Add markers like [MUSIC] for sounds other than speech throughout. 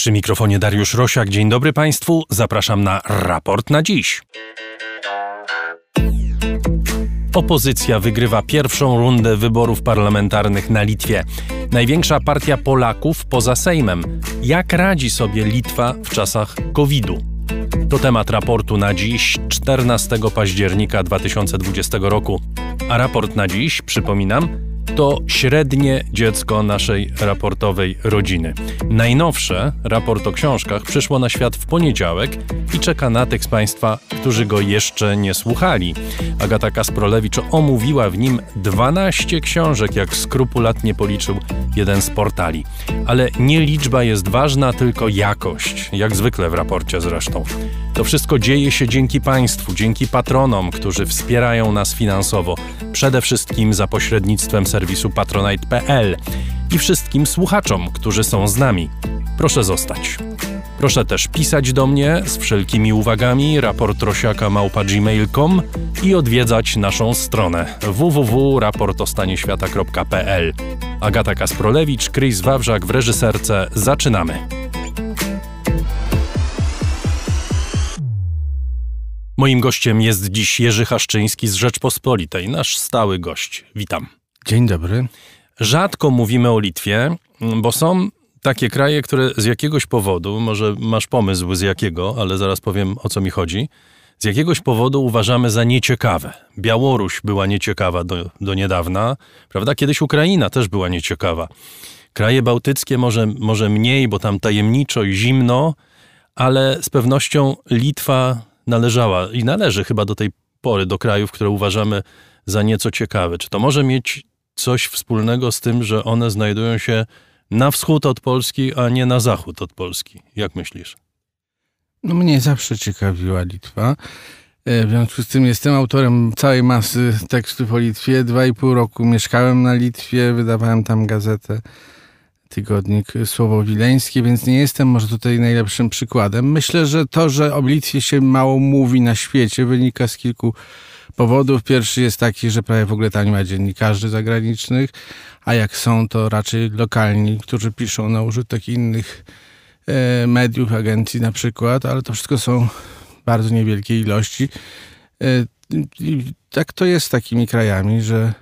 Przy mikrofonie Dariusz Rosiak. Dzień dobry Państwu. Zapraszam na raport na dziś. Opozycja wygrywa pierwszą rundę wyborów parlamentarnych na Litwie. Największa partia Polaków poza Sejmem. Jak radzi sobie Litwa w czasach COVID-u? To temat raportu na dziś, 14 października 2020 roku. A raport na dziś, przypominam, to średnie dziecko naszej raportowej rodziny. Najnowsze, raport o książkach, przyszło na świat w poniedziałek i czeka na tych z Państwa, którzy go jeszcze nie słuchali. Agata Kasprolewicz omówiła w nim 12 książek, jak skrupulatnie policzył jeden z portali. Ale nie liczba jest ważna, tylko jakość, jak zwykle w raporcie zresztą. To wszystko dzieje się dzięki Państwu, dzięki patronom, którzy wspierają nas finansowo, przede wszystkim za pośrednictwem serwisu patronite.pl i wszystkim słuchaczom, którzy są z nami. Proszę zostać. Proszę też pisać do mnie z wszelkimi uwagami raportrosiaka.gmail.com i odwiedzać naszą stronę www.raportostanieświata.pl Agata Kasprolewicz, Chris Wawrzak w reżyserce. Zaczynamy. Moim gościem jest dziś Jerzy Haszczyński z Rzeczpospolitej, nasz stały gość. Witam. Dzień dobry. Rzadko mówimy o Litwie, bo są takie kraje, które z jakiegoś powodu, może masz pomysł z jakiego, ale zaraz powiem o co mi chodzi, z jakiegoś powodu uważamy za nieciekawe. Białoruś była nieciekawa do, do niedawna, prawda? Kiedyś Ukraina też była nieciekawa. Kraje bałtyckie może, może mniej, bo tam tajemniczo i zimno, ale z pewnością Litwa należała i należy chyba do tej pory do krajów, które uważamy za nieco ciekawe. Czy to może mieć coś wspólnego z tym, że one znajdują się na wschód od Polski, a nie na zachód od Polski? Jak myślisz? No mnie zawsze ciekawiła Litwa. E, w związku z tym jestem autorem całej masy tekstów o Litwie. Dwa i pół roku mieszkałem na Litwie, wydawałem tam gazetę tygodnik Słowo Wileńskie, więc nie jestem może tutaj najlepszym przykładem. Myślę, że to, że o Litwie się mało mówi na świecie, wynika z kilku powodów. Pierwszy jest taki, że prawie w ogóle tam nie ma dziennikarzy zagranicznych, a jak są, to raczej lokalni, którzy piszą na użytek innych e, mediów, agencji na przykład, ale to wszystko są bardzo niewielkie ilości. E, I tak to jest z takimi krajami, że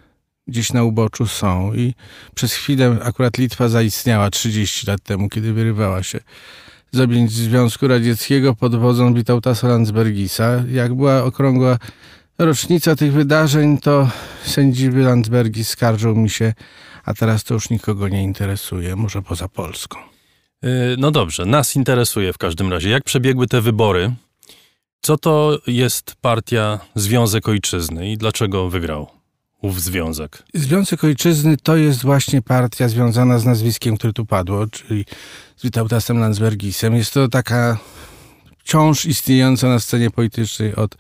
gdzieś na uboczu są i przez chwilę akurat Litwa zaistniała 30 lat temu, kiedy wyrywała się z objęć Związku Radzieckiego pod wodzą Witołtasa Landsbergisa. Jak była okrągła rocznica tych wydarzeń, to sędziwy Landsbergis skarżą mi się, a teraz to już nikogo nie interesuje, może poza Polską. Y, no dobrze, nas interesuje w każdym razie. Jak przebiegły te wybory? Co to jest partia Związek Ojczyzny i dlaczego wygrał? Ów związek? Związek Ojczyzny to jest właśnie partia związana z nazwiskiem, które tu padło, czyli z Witautasem Landsbergisem. Jest to taka wciąż istniejąca na scenie politycznej od,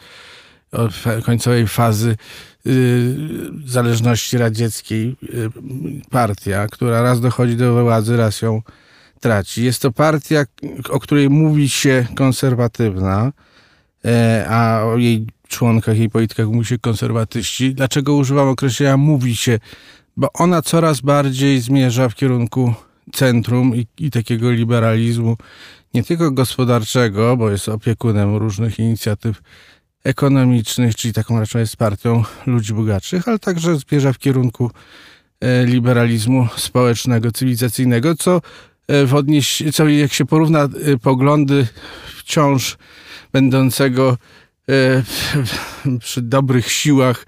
od końcowej fazy yy, zależności radzieckiej yy, partia, która raz dochodzi do władzy, raz ją traci. Jest to partia, o której mówi się konserwatywna, yy, a o jej członkach i politykach mówi się konserwatyści. Dlaczego używam określenia mówi się? Bo ona coraz bardziej zmierza w kierunku centrum i, i takiego liberalizmu, nie tylko gospodarczego, bo jest opiekunem różnych inicjatyw ekonomicznych, czyli taką raczej jest partią ludzi bogatszych, ale także zmierza w kierunku e, liberalizmu społecznego, cywilizacyjnego, co e, w odnieś, co jak się porówna e, poglądy wciąż będącego przy dobrych siłach,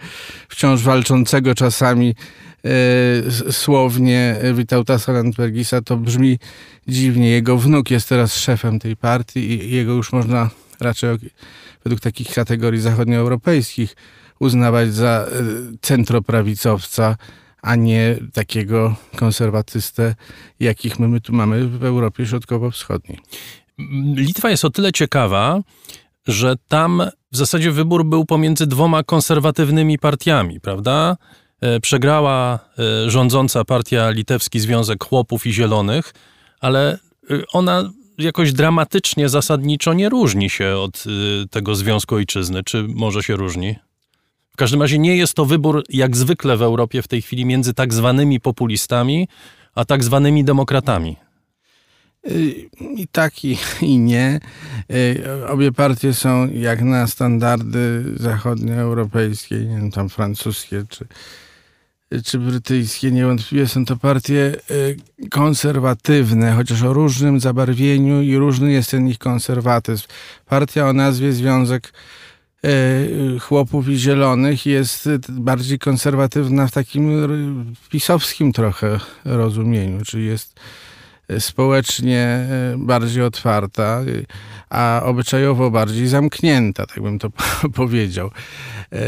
wciąż walczącego czasami e, słownie Witautasa Landbergisa, to brzmi dziwnie. Jego wnuk jest teraz szefem tej partii i jego już można raczej według takich kategorii zachodnioeuropejskich uznawać za e, centroprawicowca, a nie takiego konserwatystę, jakich my, my tu mamy w Europie Środkowo-Wschodniej. Litwa jest o tyle ciekawa, że tam w zasadzie wybór był pomiędzy dwoma konserwatywnymi partiami, prawda? E, przegrała e, rządząca partia Litewski Związek Chłopów i Zielonych, ale e, ona jakoś dramatycznie, zasadniczo nie różni się od tego Związku Ojczyzny. Czy może się różni? W każdym razie nie jest to wybór, jak zwykle w Europie w tej chwili, między tak zwanymi populistami, a tak zwanymi demokratami. I tak, i, i nie. Obie partie są jak na standardy zachodnioeuropejskie, nie wiem, tam francuskie czy, czy brytyjskie. Niewątpliwie są to partie konserwatywne, chociaż o różnym zabarwieniu i różny jest ten ich konserwatyzm. Partia o nazwie Związek Chłopów i Zielonych jest bardziej konserwatywna w takim pisowskim trochę rozumieniu, czyli jest społecznie e, bardziej otwarta, a obyczajowo bardziej zamknięta, tak bym to [LAUGHS] powiedział. E,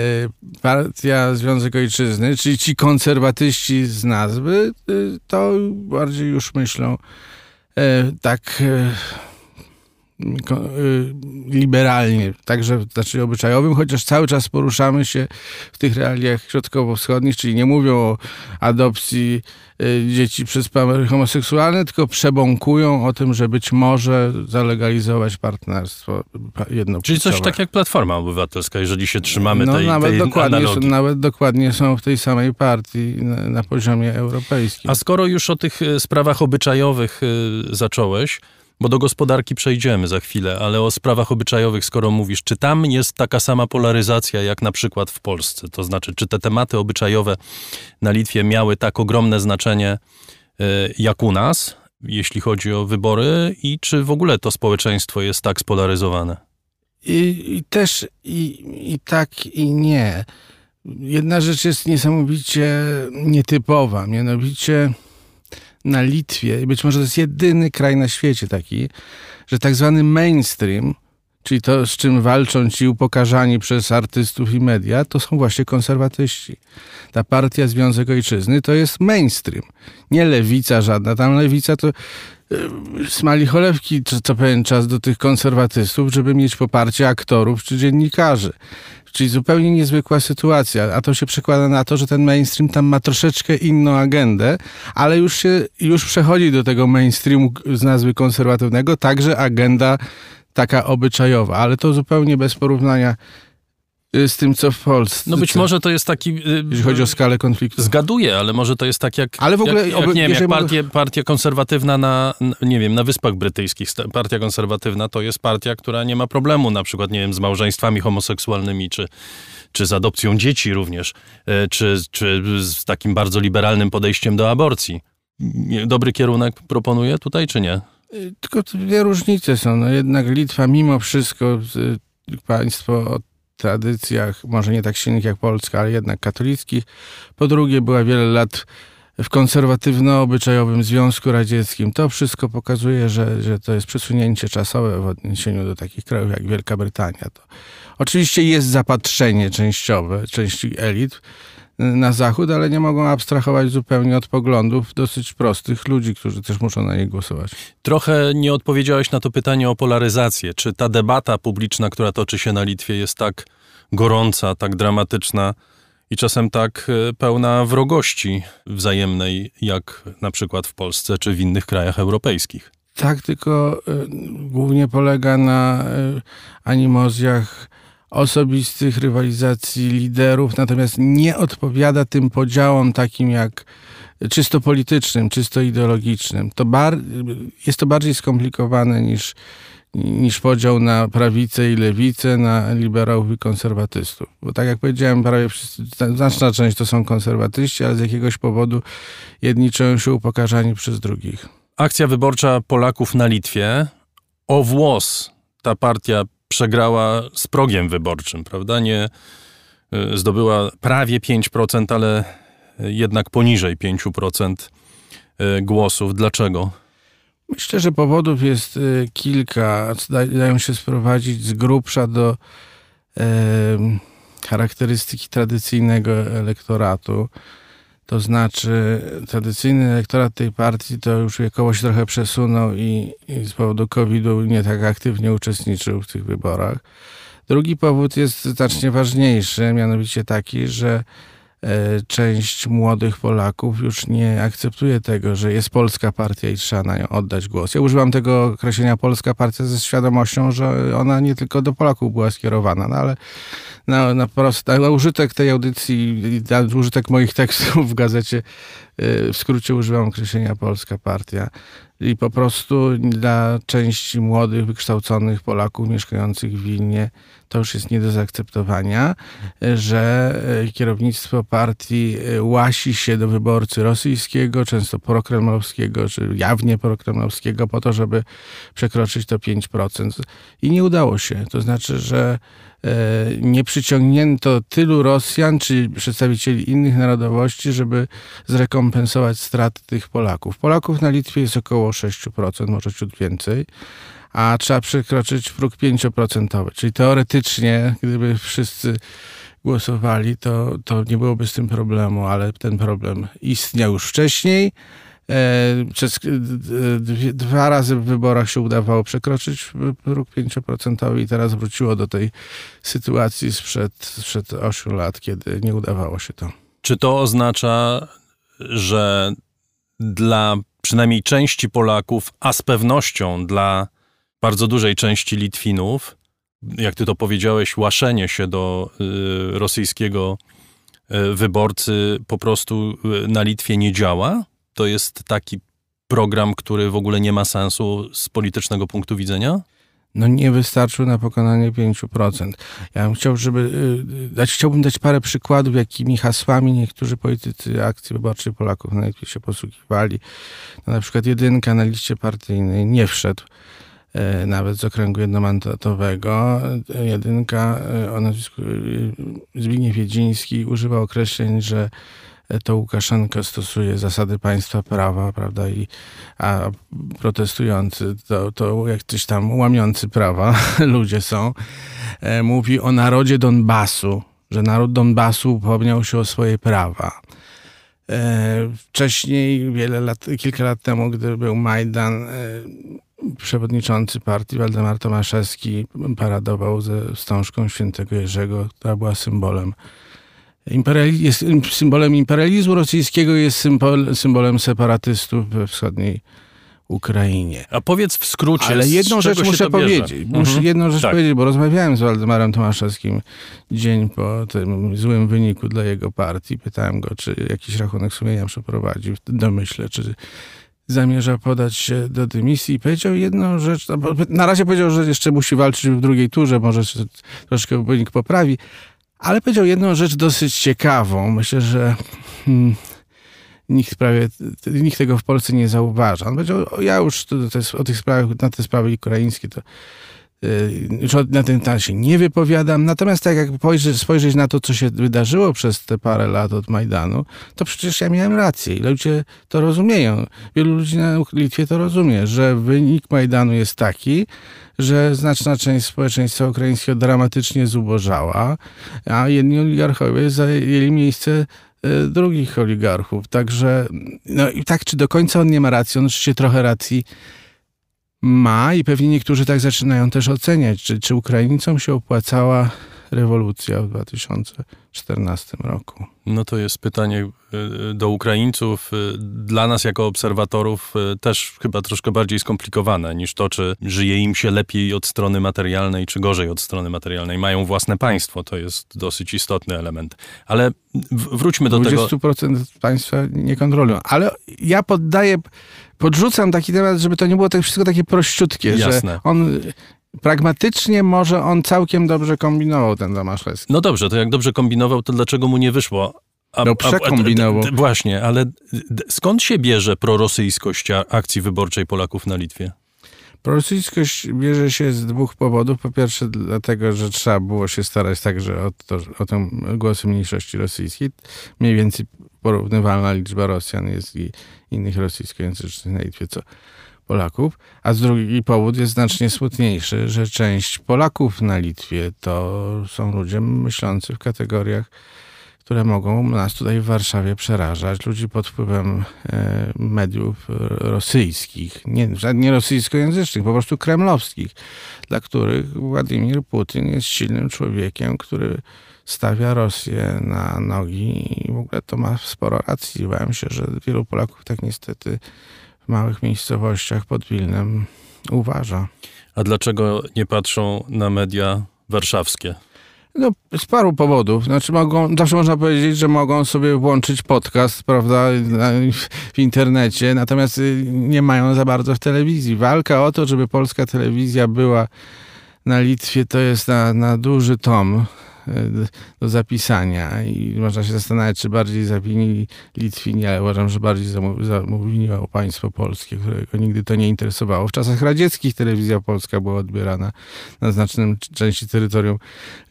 partia Związek Ojczyzny, czyli ci konserwatyści z nazwy, e, to bardziej już myślą tak liberalnie, także znaczy obyczajowym, chociaż cały czas poruszamy się w tych realiach środkowo-wschodnich, czyli nie mówią o adopcji y, dzieci przez pary homoseksualne, tylko przebąkują o tym, że być może zalegalizować partnerstwo jednopłciowe. Czyli coś tak jak Platforma Obywatelska, jeżeli się trzymamy no, tej, nawet tej dokładnie, są, nawet dokładnie są w tej samej partii na, na poziomie europejskim. A skoro już o tych y, sprawach obyczajowych zacząłeś, bo do gospodarki przejdziemy za chwilę, ale o sprawach obyczajowych, skoro mówisz, czy tam jest taka sama polaryzacja jak na przykład w Polsce? To znaczy, czy te tematy obyczajowe na Litwie miały tak ogromne znaczenie e, jak u nas, jeśli chodzi o wybory, i czy w ogóle to społeczeństwo jest tak spolaryzowane? I, i też i, i tak, i nie. Jedna rzecz jest niesamowicie nietypowa, mianowicie na Litwie, i być może to jest jedyny kraj na świecie taki, że tak zwany mainstream, czyli to, z czym walczą ci upokarzani przez artystów i media, to są właśnie konserwatyści. Ta partia Związek Ojczyzny to jest mainstream. Nie lewica żadna. Tam lewica to yy, smali cholewki co, co pewien czas do tych konserwatystów, żeby mieć poparcie aktorów czy dziennikarzy. Czyli zupełnie niezwykła sytuacja, a to się przekłada na to, że ten mainstream tam ma troszeczkę inną agendę, ale już się, już przechodzi do tego mainstreamu z nazwy konserwatywnego, także agenda taka obyczajowa, ale to zupełnie bez porównania z tym, co w Polsce. No być może to jest taki... Y, Jeśli chodzi o skalę konfliktu. Zgaduję, ale może to jest tak jak... Ale w ogóle... Jak, jak, nie wiem, jak partia, partia konserwatywna na, nie wiem, na Wyspach Brytyjskich, partia konserwatywna to jest partia, która nie ma problemu na przykład, nie wiem, z małżeństwami homoseksualnymi, czy, czy z adopcją dzieci również, e, czy, czy z takim bardzo liberalnym podejściem do aborcji. Dobry kierunek proponuje tutaj, czy nie? Y, tylko dwie różnice są. No jednak Litwa mimo wszystko, państwo o tradycjach, może nie tak silnych jak Polska, ale jednak katolickich. Po drugie była wiele lat w konserwatywno-obyczajowym Związku Radzieckim. To wszystko pokazuje, że, że to jest przesunięcie czasowe w odniesieniu do takich krajów jak Wielka Brytania. To oczywiście jest zapatrzenie częściowe części elit, na zachód, ale nie mogą abstrahować zupełnie od poglądów dosyć prostych ludzi, którzy też muszą na nie głosować. Trochę nie odpowiedziałeś na to pytanie o polaryzację. Czy ta debata publiczna, która toczy się na Litwie, jest tak gorąca, tak dramatyczna i czasem tak e, pełna wrogości wzajemnej, jak na przykład w Polsce czy w innych krajach europejskich? Tak, tylko y, głównie polega na y, animozjach osobistych rywalizacji liderów, natomiast nie odpowiada tym podziałom takim jak czysto politycznym, czysto ideologicznym. To bar- jest to bardziej skomplikowane niż, niż podział na prawicę i lewicę, na liberałów i konserwatystów. Bo tak jak powiedziałem, prawie wszyscy, znaczna część to są konserwatyści, ale z jakiegoś powodu jedni czują się upokarzani przez drugich. Akcja wyborcza Polaków na Litwie o włos ta partia przegrała z progiem wyborczym, prawda? Nie y, zdobyła prawie 5%, ale jednak poniżej 5% y, głosów. Dlaczego? Myślę, że powodów jest y, kilka. Dają się sprowadzić z grubsza do e, charakterystyki tradycyjnego elektoratu. To znaczy, tradycyjny elektorat tej partii to już się trochę przesunął i, i z powodu COVID-u nie tak aktywnie uczestniczył w tych wyborach. Drugi powód jest znacznie ważniejszy, mianowicie taki, że część młodych Polaków już nie akceptuje tego, że jest polska partia i trzeba na nią oddać głos. Ja używam tego określenia polska partia ze świadomością, że ona nie tylko do Polaków była skierowana, no ale na, na, prost, na użytek tej audycji, na użytek moich tekstów w gazecie, e, w skrócie używam określenia polska partia. I po prostu dla części młodych, wykształconych Polaków mieszkających w Wilnie to już jest nie do zaakceptowania, że e, kierownictwo partii e, łasi się do wyborcy rosyjskiego, często prokremlowskiego, czy jawnie prokremlowskiego, po to, żeby przekroczyć to 5%. I nie udało się. To znaczy, że nie przyciągnięto tylu Rosjan, czy przedstawicieli innych narodowości, żeby zrekompensować straty tych Polaków. Polaków na Litwie jest około 6%, może ciut więcej a trzeba przekroczyć próg 5%. Czyli teoretycznie, gdyby wszyscy głosowali, to, to nie byłoby z tym problemu, ale ten problem istniał już wcześniej. E, przez dwa razy w wyborach się udawało przekroczyć próg 5% i teraz wróciło do tej sytuacji sprzed, sprzed 8 lat, kiedy nie udawało się to. Czy to oznacza, że dla przynajmniej części Polaków, a z pewnością dla bardzo dużej części Litwinów, jak ty to powiedziałeś, łaszenie się do y, rosyjskiego y, wyborcy po prostu y, na Litwie nie działa. To jest taki program, który w ogóle nie ma sensu z politycznego punktu widzenia? no nie wystarczył na pokonanie 5%. Ja bym chciał, żeby dać, chciałbym dać parę przykładów, jakimi hasłami niektórzy politycy akcji wyborczej Polaków na Litwie się posługiwali. No, na przykład jedynka na liście partyjnej nie wszedł E, nawet z okręgu jednomandatowego. Jedynka e, o nazwisku e, Zbigniew Wiedziński używa określeń, że to Łukaszenko stosuje zasady państwa prawa, prawda, i, a protestujący to, to jak coś tam łamiący prawa [LAUGHS] ludzie są. Mówi o narodzie Donbasu, że naród Donbasu upomniał się o swoje prawa. Wcześniej, wiele lat, kilka lat temu, gdy był Majdan, przewodniczący partii Waldemar Tomaszewski paradował ze wstążką świętego Jerzego, która była symbolem jest symbolem imperializmu rosyjskiego, jest symbol, symbolem separatystów we wschodniej Ukrainie. A powiedz w skrócie. Ale jedną rzecz muszę powiedzieć. Muszę mhm. jedną rzecz tak. powiedzieć, bo rozmawiałem z Waldemarem Tomaszewskim dzień po tym złym wyniku dla jego partii. Pytałem go, czy jakiś rachunek sumienia przeprowadził. Domyślę, czy zamierza podać się do dymisji i powiedział jedną rzecz, no na razie powiedział, że jeszcze musi walczyć w drugiej turze, może troszkę wynik poprawi, ale powiedział jedną rzecz dosyć ciekawą. Myślę, że hmm, nikt prawie, nikt tego w Polsce nie zauważa. On powiedział, ja już to, to o tych sprawach, na te sprawy ukraińskie to na ten temat się nie wypowiadam. Natomiast tak jak spojrzeć, spojrzeć na to, co się wydarzyło przez te parę lat od Majdanu, to przecież ja miałem rację i ludzie to rozumieją. Wielu ludzi na Litwie to rozumie, że wynik Majdanu jest taki, że znaczna część społeczeństwa ukraińskiego dramatycznie zubożała, a jedni oligarchowie zajęli miejsce y, drugich oligarchów. Także, no i tak, czy do końca on nie ma racji? On oczywiście trochę racji ma i pewnie niektórzy tak zaczynają też oceniać, czy, czy Ukraińcom się opłacała rewolucja w 2014 roku. No to jest pytanie y, do Ukraińców. Y, dla nas jako obserwatorów y, też chyba troszkę bardziej skomplikowane niż to, czy żyje im się lepiej od strony materialnej, czy gorzej od strony materialnej. Mają własne państwo, to jest dosyć istotny element. Ale wróćmy do 20% tego. 20% państwa nie kontrolują. Ale ja poddaję podrzucam taki temat, żeby to nie było tak wszystko takie prościutkie, Jasne. że on pragmatycznie może on całkiem dobrze kombinował, ten Tomaszewski. No dobrze, to jak dobrze kombinował, to dlaczego mu nie wyszło? A, no przekombinował. A, a, właśnie, ale skąd się bierze prorosyjskość akcji wyborczej Polaków na Litwie? Prorosyjskość bierze się z dwóch powodów. Po pierwsze dlatego, że trzeba było się starać także o, to, o tę głosy mniejszości rosyjskiej. Mniej więcej porównywalna liczba Rosjan jest i innych rosyjskojęzycznych na Litwie, co Polaków. A z drugi powód jest znacznie smutniejszy, że część Polaków na Litwie to są ludzie myślący w kategoriach, które mogą nas tutaj w Warszawie przerażać. Ludzi pod wpływem e, mediów rosyjskich, nie, nie rosyjskojęzycznych, po prostu kremlowskich, dla których Władimir Putin jest silnym człowiekiem, który stawia Rosję na nogi i w ogóle to ma sporo racji. Bałem się, że wielu Polaków tak niestety w małych miejscowościach pod Wilnem uważa. A dlaczego nie patrzą na media warszawskie? No, z paru powodów. Znaczy mogą, zawsze można powiedzieć, że mogą sobie włączyć podcast, prawda, w internecie, natomiast y, nie mają za bardzo w telewizji. Walka o to, żeby polska telewizja była na Litwie, to jest na, na duży tom do zapisania i można się zastanawiać, czy bardziej zawinili Litwini, ale uważam, że bardziej zamówiniło państwo polskie, którego nigdy to nie interesowało. W czasach radzieckich telewizja polska była odbierana na znacznym części terytorium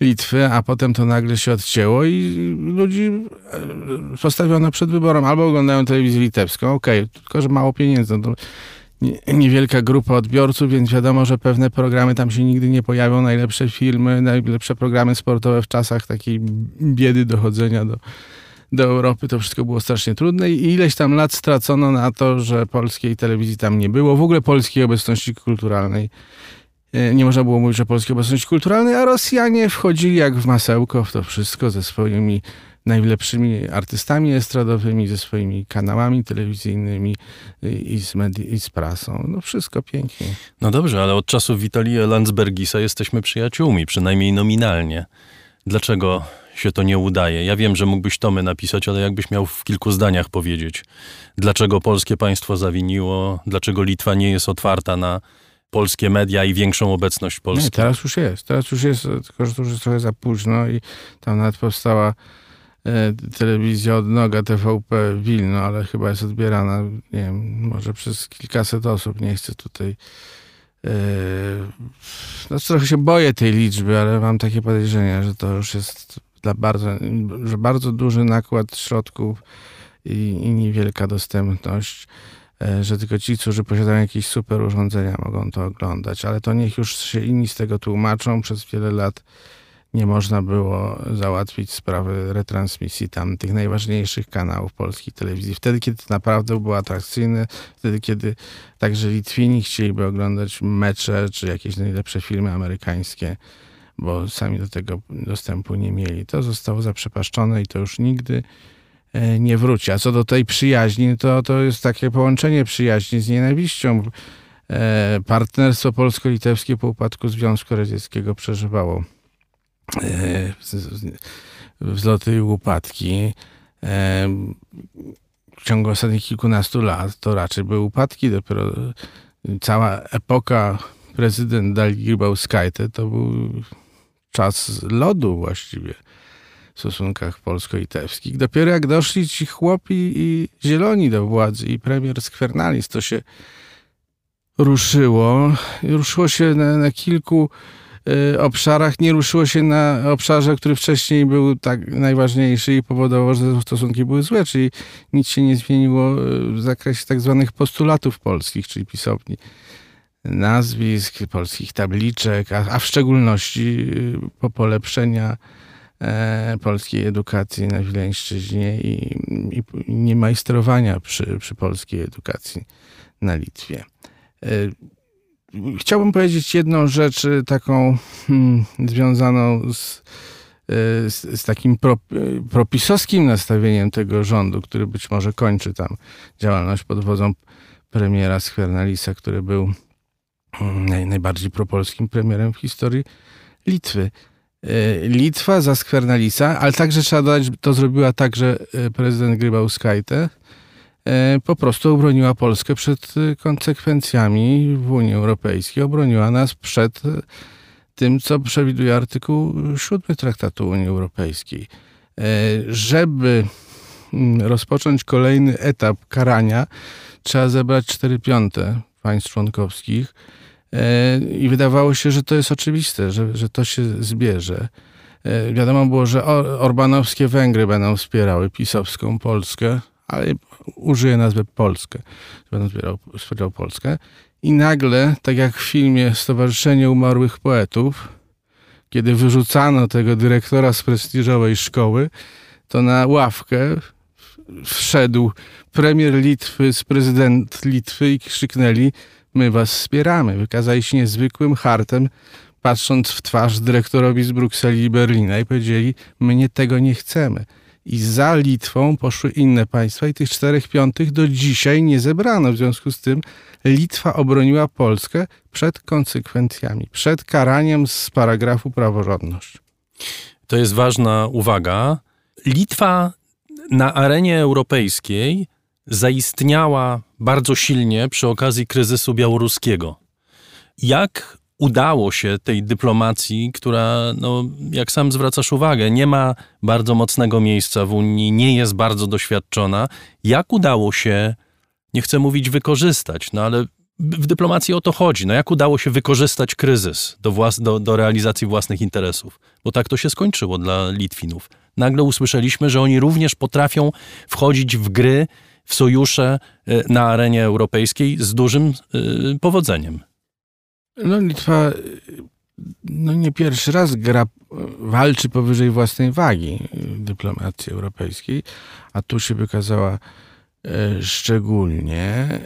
Litwy, a potem to nagle się odcięło i ludzi e, postawiono przed wyborem albo oglądają telewizję litewską, okej, okay, tylko że mało pieniędzy, no niewielka grupa odbiorców, więc wiadomo, że pewne programy tam się nigdy nie pojawią. Najlepsze filmy, najlepsze programy sportowe w czasach takiej biedy dochodzenia do, do Europy, to wszystko było strasznie trudne i ileś tam lat stracono na to, że polskiej telewizji tam nie było, w ogóle polskiej obecności kulturalnej. E, nie można było mówić o polskiej obecności kulturalnej, a Rosjanie wchodzili jak w masełko w to wszystko ze swoimi najlepszymi artystami estradowymi, ze swoimi kanałami telewizyjnymi i z, medi- i z prasą. No wszystko pięknie. No dobrze, ale od czasów Witalija Landsbergisa jesteśmy przyjaciółmi, przynajmniej nominalnie. Dlaczego się to nie udaje? Ja wiem, że mógłbyś tomy napisać, ale jakbyś miał w kilku zdaniach powiedzieć, dlaczego polskie państwo zawiniło, dlaczego Litwa nie jest otwarta na polskie media i większą obecność Polski. Nie, teraz już jest. Teraz już jest, tylko że to już jest trochę za późno i tam nawet powstała telewizja odnoga TVP Wilno, ale chyba jest odbierana, nie wiem, może przez kilkaset osób. Nie chcę tutaj. E, no, trochę się boję tej liczby, ale mam takie podejrzenia, że to już jest dla bardzo, że bardzo duży nakład środków i, i niewielka dostępność, e, że tylko ci, którzy posiadają jakieś super urządzenia, mogą to oglądać, ale to niech już się inni z tego tłumaczą przez wiele lat nie można było załatwić sprawy retransmisji tam tych najważniejszych kanałów polskiej telewizji. Wtedy, kiedy to naprawdę było atrakcyjne, wtedy, kiedy także Litwini chcieliby oglądać mecze czy jakieś najlepsze filmy amerykańskie, bo sami do tego dostępu nie mieli. To zostało zaprzepaszczone i to już nigdy e, nie wróci. A co do tej przyjaźni, to, to jest takie połączenie przyjaźni z nienawiścią. E, partnerstwo polsko-litewskie po upadku Związku Radzieckiego przeżywało wzloty i upadki. E, w ciągu ostatnich kilkunastu lat to raczej były upadki. Dopiero cała epoka prezydent Dali Grybauskajte to był czas lodu właściwie w stosunkach polsko-litewskich. Dopiero jak doszli ci chłopi i zieloni do władzy i premier Skwernalis, to się ruszyło. Ruszyło się na, na kilku obszarach nie ruszyło się na obszarze, który wcześniej był tak najważniejszy i powodował, że stosunki były złe, czyli nic się nie zmieniło y, w zakresie tak zwanych postulatów polskich, czyli pisowni nazwisk, polskich tabliczek, a, a w szczególności y, po polepszenia e, polskiej edukacji na Wileńszczyźnie i, i, i niemajstrowania przy, przy polskiej edukacji na Litwie. E, Chciałbym powiedzieć jedną rzecz y, taką hmm, związaną z, y, z, z, takim pro, y, propisowskim nastawieniem tego rządu, który być może kończy tam działalność pod wodzą premiera Skvernalisa, który był hmm, naj, najbardziej propolskim premierem w historii Litwy. Litwa za Skvernalisa, ale także trzeba dodać, to zrobiła także prezydent Grybauskajte, E, po prostu obroniła Polskę przed e, konsekwencjami w Unii Europejskiej, obroniła nas przed e, tym, co przewiduje artykuł 7 Traktatu Unii Europejskiej. Żeby mm, rozpocząć kolejny etap karania, trzeba zebrać 4 piąte państw członkowskich i wydawało się, że to jest oczywiste, że, że to się zbierze. Wiadomo było, że orbanowskie Węgry będą wspierały pisowską Polskę, ale użyję nazwy Polskę, będę wspierał, wspierał Polskę. I nagle, tak jak w filmie Stowarzyszenie Umarłych Poetów, kiedy wyrzucano tego dyrektora z prestiżowej szkoły, to na ławkę wszedł premier Litwy z prezydent Litwy i krzyknęli my was wspieramy. Wykazali się niezwykłym hartem, patrząc w twarz dyrektorowi z Brukseli i Berlina i powiedzieli my nie, tego nie chcemy i za Litwą poszły inne państwa i tych czterech piątych do dzisiaj nie zebrano. W związku z tym Litwa obroniła Polskę przed konsekwencjami, przed karaniem z paragrafu praworządność. To jest ważna uwaga. Litwa na arenie europejskiej zaistniała bardzo silnie przy okazji kryzysu białoruskiego. Jak udało się tej dyplomacji, która, no, jak sam zwracasz uwagę, nie ma bardzo mocnego miejsca w Unii, nie jest bardzo doświadczona, jak udało się, nie chcę mówić wykorzystać, no ale w dyplomacji o to chodzi. No jak udało się wykorzystać kryzys do, włas, do, do realizacji własnych interesów? Bo tak to się skończyło dla Litwinów. Nagle usłyszeliśmy, że oni również potrafią wchodzić w gry, w sojusze y, na arenie europejskiej z dużym y, powodzeniem. No Litwa no nie pierwszy raz gra, walczy powyżej własnej wagi dyplomacji europejskiej, a tu się wykazała e, szczególnie.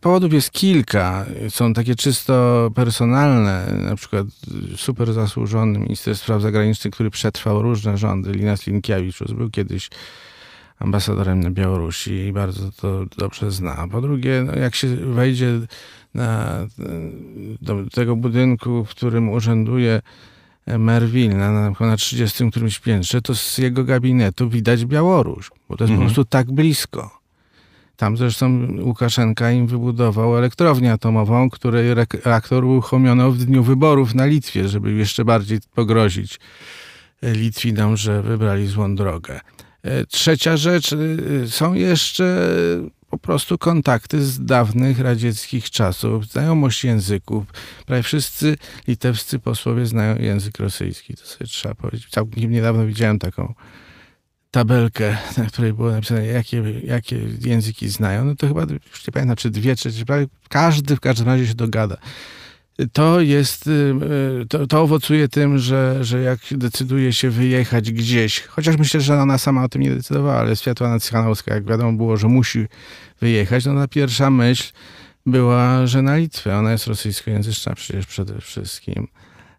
Powodów jest kilka. Są takie czysto personalne, na przykład super zasłużony minister spraw zagranicznych, który przetrwał różne rządy, Linas Linkiewicz, był kiedyś ambasadorem na Białorusi i bardzo to dobrze zna. Po drugie, no jak się wejdzie na, do tego budynku, w którym urzęduje Merwil na, na 30 którymś piętrze, to z jego gabinetu widać Białoruś, bo to jest mhm. po prostu tak blisko. Tam zresztą Łukaszenka im wybudował elektrownię atomową, której reaktor uruchomiono w dniu wyborów na Litwie, żeby jeszcze bardziej pogrozić Litwinom, że wybrali złą drogę. E, trzecia rzecz, e, są jeszcze po prostu kontakty z dawnych radzieckich czasów, znajomość języków. Prawie wszyscy litewscy posłowie znają język rosyjski, to sobie trzeba powiedzieć. Całkiem niedawno widziałem taką tabelkę, na której było napisane, jakie, jakie języki znają. No to chyba, już nie pamiętam, czy dwie, czy prawie każdy w każdym razie się dogada to jest, y, y, to, to, owocuje tym, że, że jak decyduje się wyjechać gdzieś, chociaż myślę, że ona sama o tym nie decydowała, ale Światłana Cychanowska, jak wiadomo było, że musi wyjechać, no ta pierwsza myśl była, że na Litwę. Ona jest rosyjskojęzyczna przecież przede wszystkim.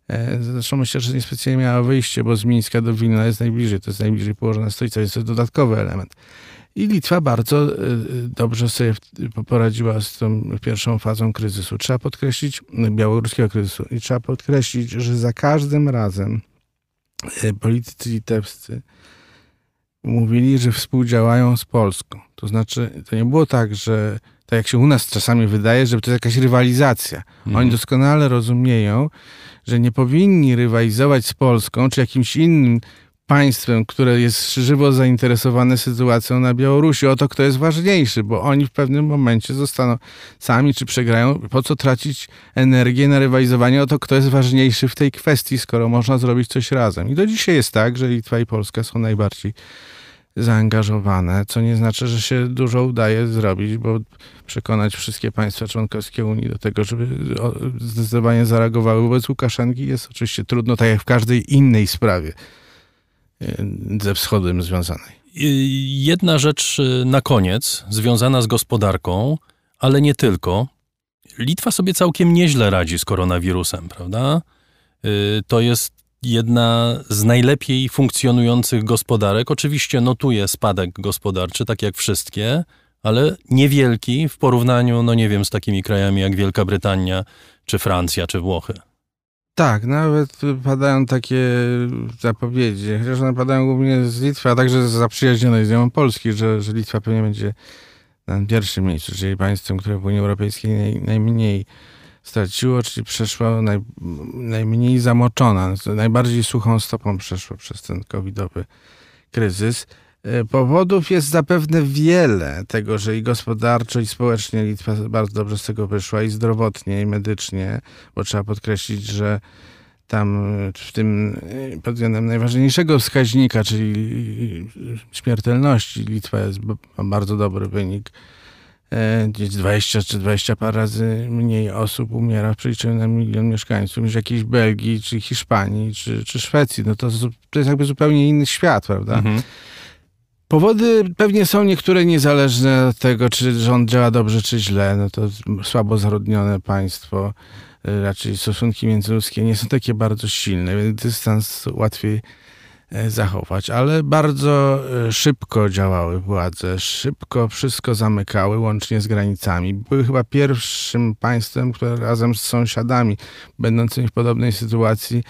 E, zresztą myślę, że niespecjalnie miała wyjście, bo z Mińska do Wilna jest najbliżej, to jest najbliżej położona stolica, jest to dodatkowy element. I Litwa bardzo e, dobrze sobie poradziła z tą pierwszą fazą kryzysu. Trzeba podkreślić, białoruskiego kryzysu, i trzeba podkreślić, że za każdym razem e, politycy litewscy mówili, że współdziałają z Polską. To znaczy, to nie było tak, że tak jak się u nas czasami wydaje, że to jest jakaś rywalizacja. Mhm. Oni doskonale rozumieją, że nie powinni rywalizować z Polską czy jakimś innym państwem, które jest żywo zainteresowane sytuacją na Białorusi, o to, kto jest ważniejszy, bo oni w pewnym momencie zostaną sami, czy przegrają. Po co tracić energię na rywalizowanie o to, kto jest ważniejszy w tej kwestii, skoro można zrobić coś razem. I do dzisiaj jest tak, że Litwa i Polska są najbardziej zaangażowane, co nie znaczy, że się dużo udaje zrobić, bo przekonać wszystkie państwa członkowskie Unii do tego, żeby zdecydowanie zareagowały wobec Łukaszenki jest oczywiście trudno, tak jak w każdej innej sprawie. E, ze wschodem związanej. Jedna rzecz e, na koniec, związana z gospodarką, ale nie tylko. Litwa sobie całkiem nieźle radzi z koronawirusem, prawda? To jest jedna z najlepiej funkcjonujących gospodarek. Oczywiście notuje spadek gospodarczy, tak jak wszystkie, ale niewielki w porównaniu, no nie wiem, z takimi krajami jak Wielka Brytania, czy Francja, czy Włochy. Tak, nawet padają takie zapowiedzi, chociaż one padają głównie z Litwy, a także z zaprzyjaźnionej z nią Polski, że, że Litwa pewnie będzie na pierwszym miejscu, czyli państwem, które w Unii Europejskiej naj, najmniej straciło, czyli przeszło naj, najmniej zamoczona, najbardziej suchą stopą przeszło przez ten covidowy kryzys. E, powodów jest zapewne wiele tego, że i gospodarczo, i społecznie Litwa bardzo dobrze z tego wyszła, i zdrowotnie, i medycznie, bo trzeba podkreślić, że tam w tym e, pod względem najważniejszego wskaźnika, czyli śmiertelności, Litwa jest, ma bardzo dobry wynik. E, gdzieś 20 czy 20 par razy mniej osób umiera w przeliczeniu na milion mieszkańców niż jakiejś Belgii, czy Hiszpanii, czy, czy Szwecji. No to, to jest jakby zupełnie inny świat, prawda? Mhm. Powody pewnie są niektóre niezależne od tego, czy rząd działa dobrze, czy źle. No to słabo zarodnione państwo, y, raczej stosunki międzyludzkie nie są takie bardzo silne, więc dystans łatwiej e, zachować, ale bardzo e, szybko działały władze, szybko wszystko zamykały, łącznie z granicami. Były chyba pierwszym państwem, które razem z sąsiadami, będącymi w podobnej sytuacji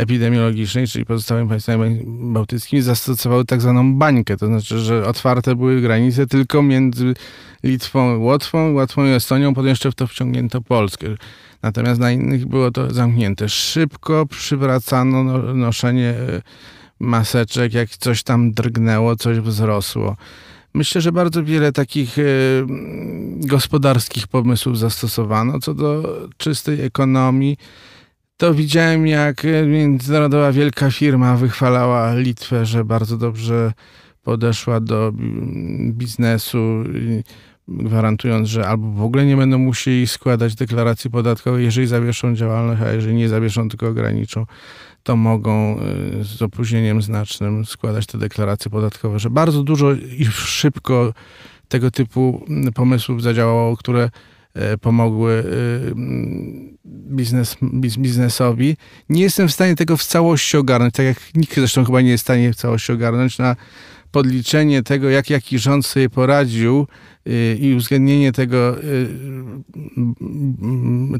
epidemiologicznej, czyli pozostałymi państwami bałtyckimi, zastosowały tak zwaną bańkę, to znaczy, że otwarte były granice tylko między Litwą, Łotwą, Łotwą i Estonią, potem jeszcze w to wciągnięto Polskę. Natomiast na innych było to zamknięte. Szybko przywracano no, noszenie e, maseczek, jak coś tam drgnęło, coś wzrosło. Myślę, że bardzo wiele takich e, gospodarskich pomysłów zastosowano. Co do czystej ekonomii, to widziałem, jak międzynarodowa wielka firma wychwalała Litwę, że bardzo dobrze podeszła do biznesu gwarantując, że albo w ogóle nie będą musieli składać deklaracji podatkowej, jeżeli zawieszą działalność, a jeżeli nie zawieszą, tylko ograniczą, to mogą y, z opóźnieniem znacznym składać te deklaracje podatkowe, że bardzo dużo i szybko tego typu pomysłów zadziałało, które e, pomogły y, biznes, biznesowi. Nie jestem w stanie tego w całości ogarnąć, tak jak nikt zresztą chyba nie jest w stanie w całości ogarnąć na podliczenie tego, jak jaki rząd sobie poradził y, i uwzględnienie tego, y,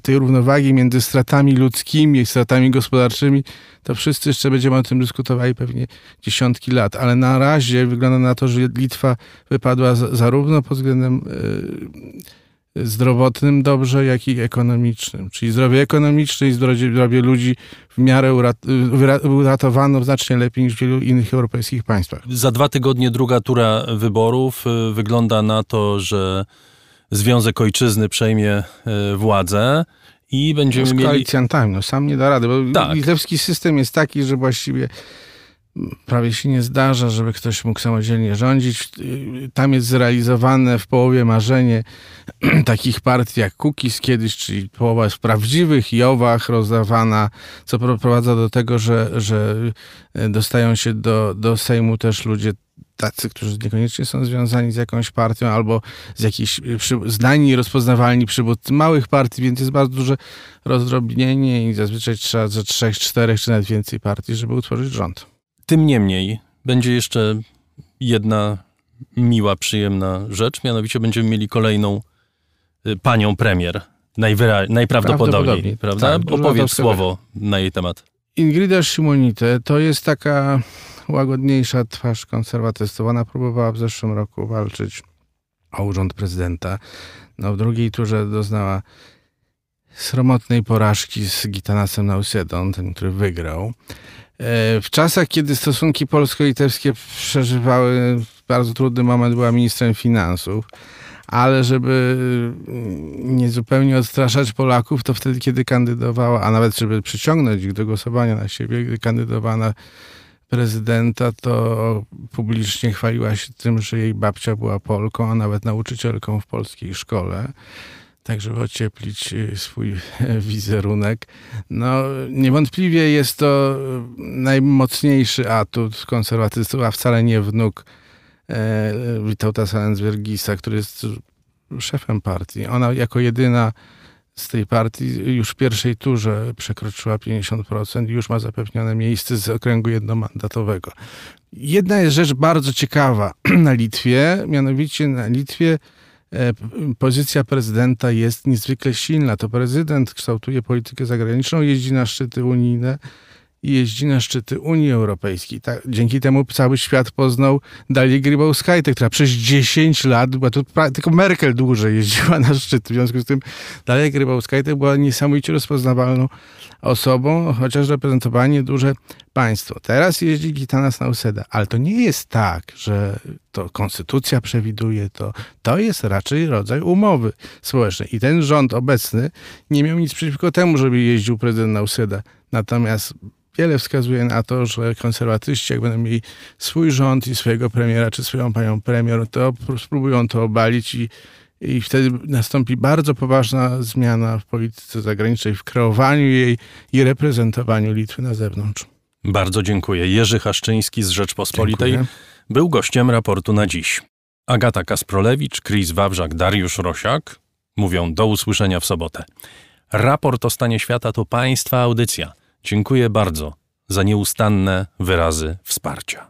tej równowagi między stratami ludzkimi i stratami gospodarczymi, to wszyscy jeszcze będziemy o tym dyskutowali pewnie dziesiątki lat. Ale na razie wygląda na to, że Litwa wypadła zarówno pod względem zdrowotnym dobrze, jak i ekonomicznym. Czyli zdrowie ekonomiczne i zdrowie ludzi w miarę uratowano znacznie lepiej niż w wielu innych europejskich państwach. Za dwa tygodnie druga tura wyborów. Y, wygląda na to, że Związek Ojczyzny przejmie y, władzę i będziemy no z mieli... Z koalicjantami, no sam nie da rady, bo tak. litewski system jest taki, że właściwie prawie się nie zdarza, żeby ktoś mógł samodzielnie rządzić. Tam jest zrealizowane w połowie marzenie [CLEARS THROAT] takich partii jak Kukiz kiedyś, czyli połowa jest w prawdziwych Jowach rozdawana, co prowadza do tego, że, że dostają się do, do Sejmu też ludzie tacy, którzy niekoniecznie są związani z jakąś partią albo z jakichś znani i rozpoznawalni przywódcy małych partii, więc jest bardzo duże rozdrobnienie i zazwyczaj trzeba ze trzech, czterech czy nawet więcej partii, żeby utworzyć rząd. Tym niemniej będzie jeszcze jedna miła, przyjemna rzecz, mianowicie będziemy mieli kolejną y, panią premier. Najwyra- najprawdopodobniej, prawda? Tak, Opowiedz słowo na jej temat. Ingrida Simonite to jest taka łagodniejsza twarz konserwatystów. Ona próbowała w zeszłym roku walczyć o urząd prezydenta. No, w drugiej turze doznała sromotnej porażki z Gitanasem Nausedą, ten, który wygrał. W czasach, kiedy stosunki polsko-litewskie przeżywały bardzo trudny moment, była ministrem finansów, ale żeby nie zupełnie odstraszać Polaków, to wtedy, kiedy kandydowała, a nawet żeby przyciągnąć ich do głosowania na siebie, gdy kandydowała na prezydenta, to publicznie chwaliła się tym, że jej babcia była Polką, a nawet nauczycielką w polskiej szkole tak żeby ocieplić y, swój [LAUGHS] wizerunek. No, niewątpliwie jest to najmocniejszy atut konserwatystów, a wcale nie wnuk e, Witauta Salensbergisa, który jest szefem partii. Ona jako jedyna z tej partii już w pierwszej turze przekroczyła 50% i już ma zapewnione miejsce z okręgu jednomandatowego. Jedna jest rzecz bardzo ciekawa [CLEARS THROAT] na Litwie, mianowicie na Litwie pozycja prezydenta jest niezwykle silna. To prezydent kształtuje politykę zagraniczną, jeździ na szczyty unijne i jeździ na szczyty Unii Europejskiej. Tak, dzięki temu cały świat poznał Dalię Grybauskajtę, która przez 10 lat, była to tylko Merkel dłużej jeździła na szczyty. W związku z tym Dalia Grybauskajta była niesamowicie rozpoznawalną osobą, chociaż reprezentowała nieduże państwo. Teraz jeździ Gitanas Nauseda, ale to nie jest tak, że to konstytucja przewiduje to. To jest raczej rodzaj umowy społecznej. I ten rząd obecny nie miał nic przeciwko temu, żeby jeździł prezydent Nauseda. Natomiast wiele wskazuje na to, że konserwatyści, jak będą mieli swój rząd i swojego premiera, czy swoją panią premier, to spróbują to obalić i, i wtedy nastąpi bardzo poważna zmiana w polityce zagranicznej, w kreowaniu jej i reprezentowaniu Litwy na zewnątrz. Bardzo dziękuję. Jerzy Haszczyński z Rzeczpospolitej dziękuję. był gościem raportu na dziś. Agata Kasprolewicz, Chris Wawrzak, Dariusz Rosiak mówią do usłyszenia w sobotę. Raport o stanie świata to Państwa audycja. Dziękuję bardzo za nieustanne wyrazy wsparcia.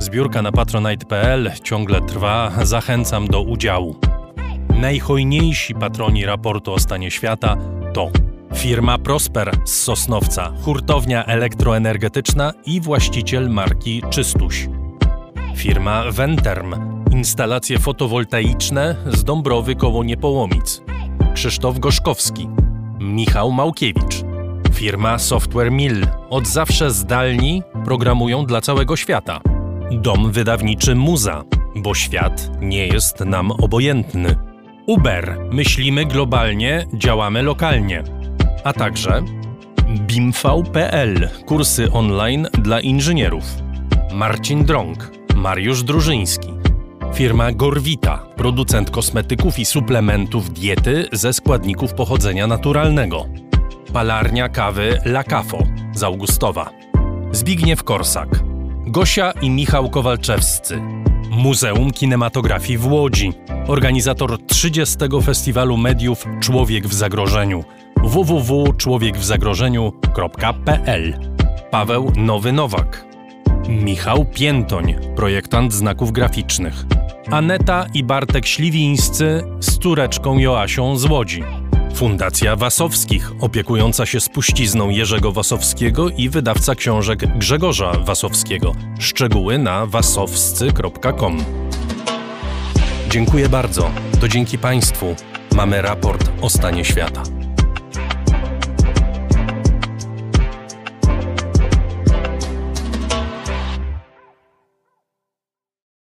Zbiórka na patronite.pl ciągle trwa, zachęcam do udziału. Najhojniejsi patroni raportu o stanie świata to firma Prosper z Sosnowca, hurtownia elektroenergetyczna i właściciel marki Czystuś. Firma Venterm, instalacje fotowoltaiczne z Dąbrowy koło Niepołomic. Krzysztof Gorzkowski, Michał Małkiewicz. Firma Software Mill, od zawsze zdalni, programują dla całego świata. Dom wydawniczy Muza, bo świat nie jest nam obojętny. Uber, myślimy globalnie, działamy lokalnie. A także BIMV.pl, kursy online dla inżynierów. Marcin Drąg, Mariusz Drużyński. Firma Gorwita, producent kosmetyków i suplementów diety ze składników pochodzenia naturalnego. Palarnia kawy La Cafo z Augustowa. Zbigniew Korsak, Gosia i Michał Kowalczewscy. Muzeum Kinematografii w Łodzi. Organizator 30. Festiwalu Mediów Człowiek w Zagrożeniu. www.człowiekwzagrożeniu.pl Paweł Nowy Nowak. Michał Piętoń, projektant znaków graficznych. Aneta i Bartek Śliwińscy z córeczką Joasią z Łodzi. Fundacja Wasowskich, opiekująca się spuścizną Jerzego Wasowskiego i wydawca książek Grzegorza Wasowskiego. Szczegóły na wasowscy.com. Dziękuję bardzo. To dzięki Państwu mamy raport o stanie świata.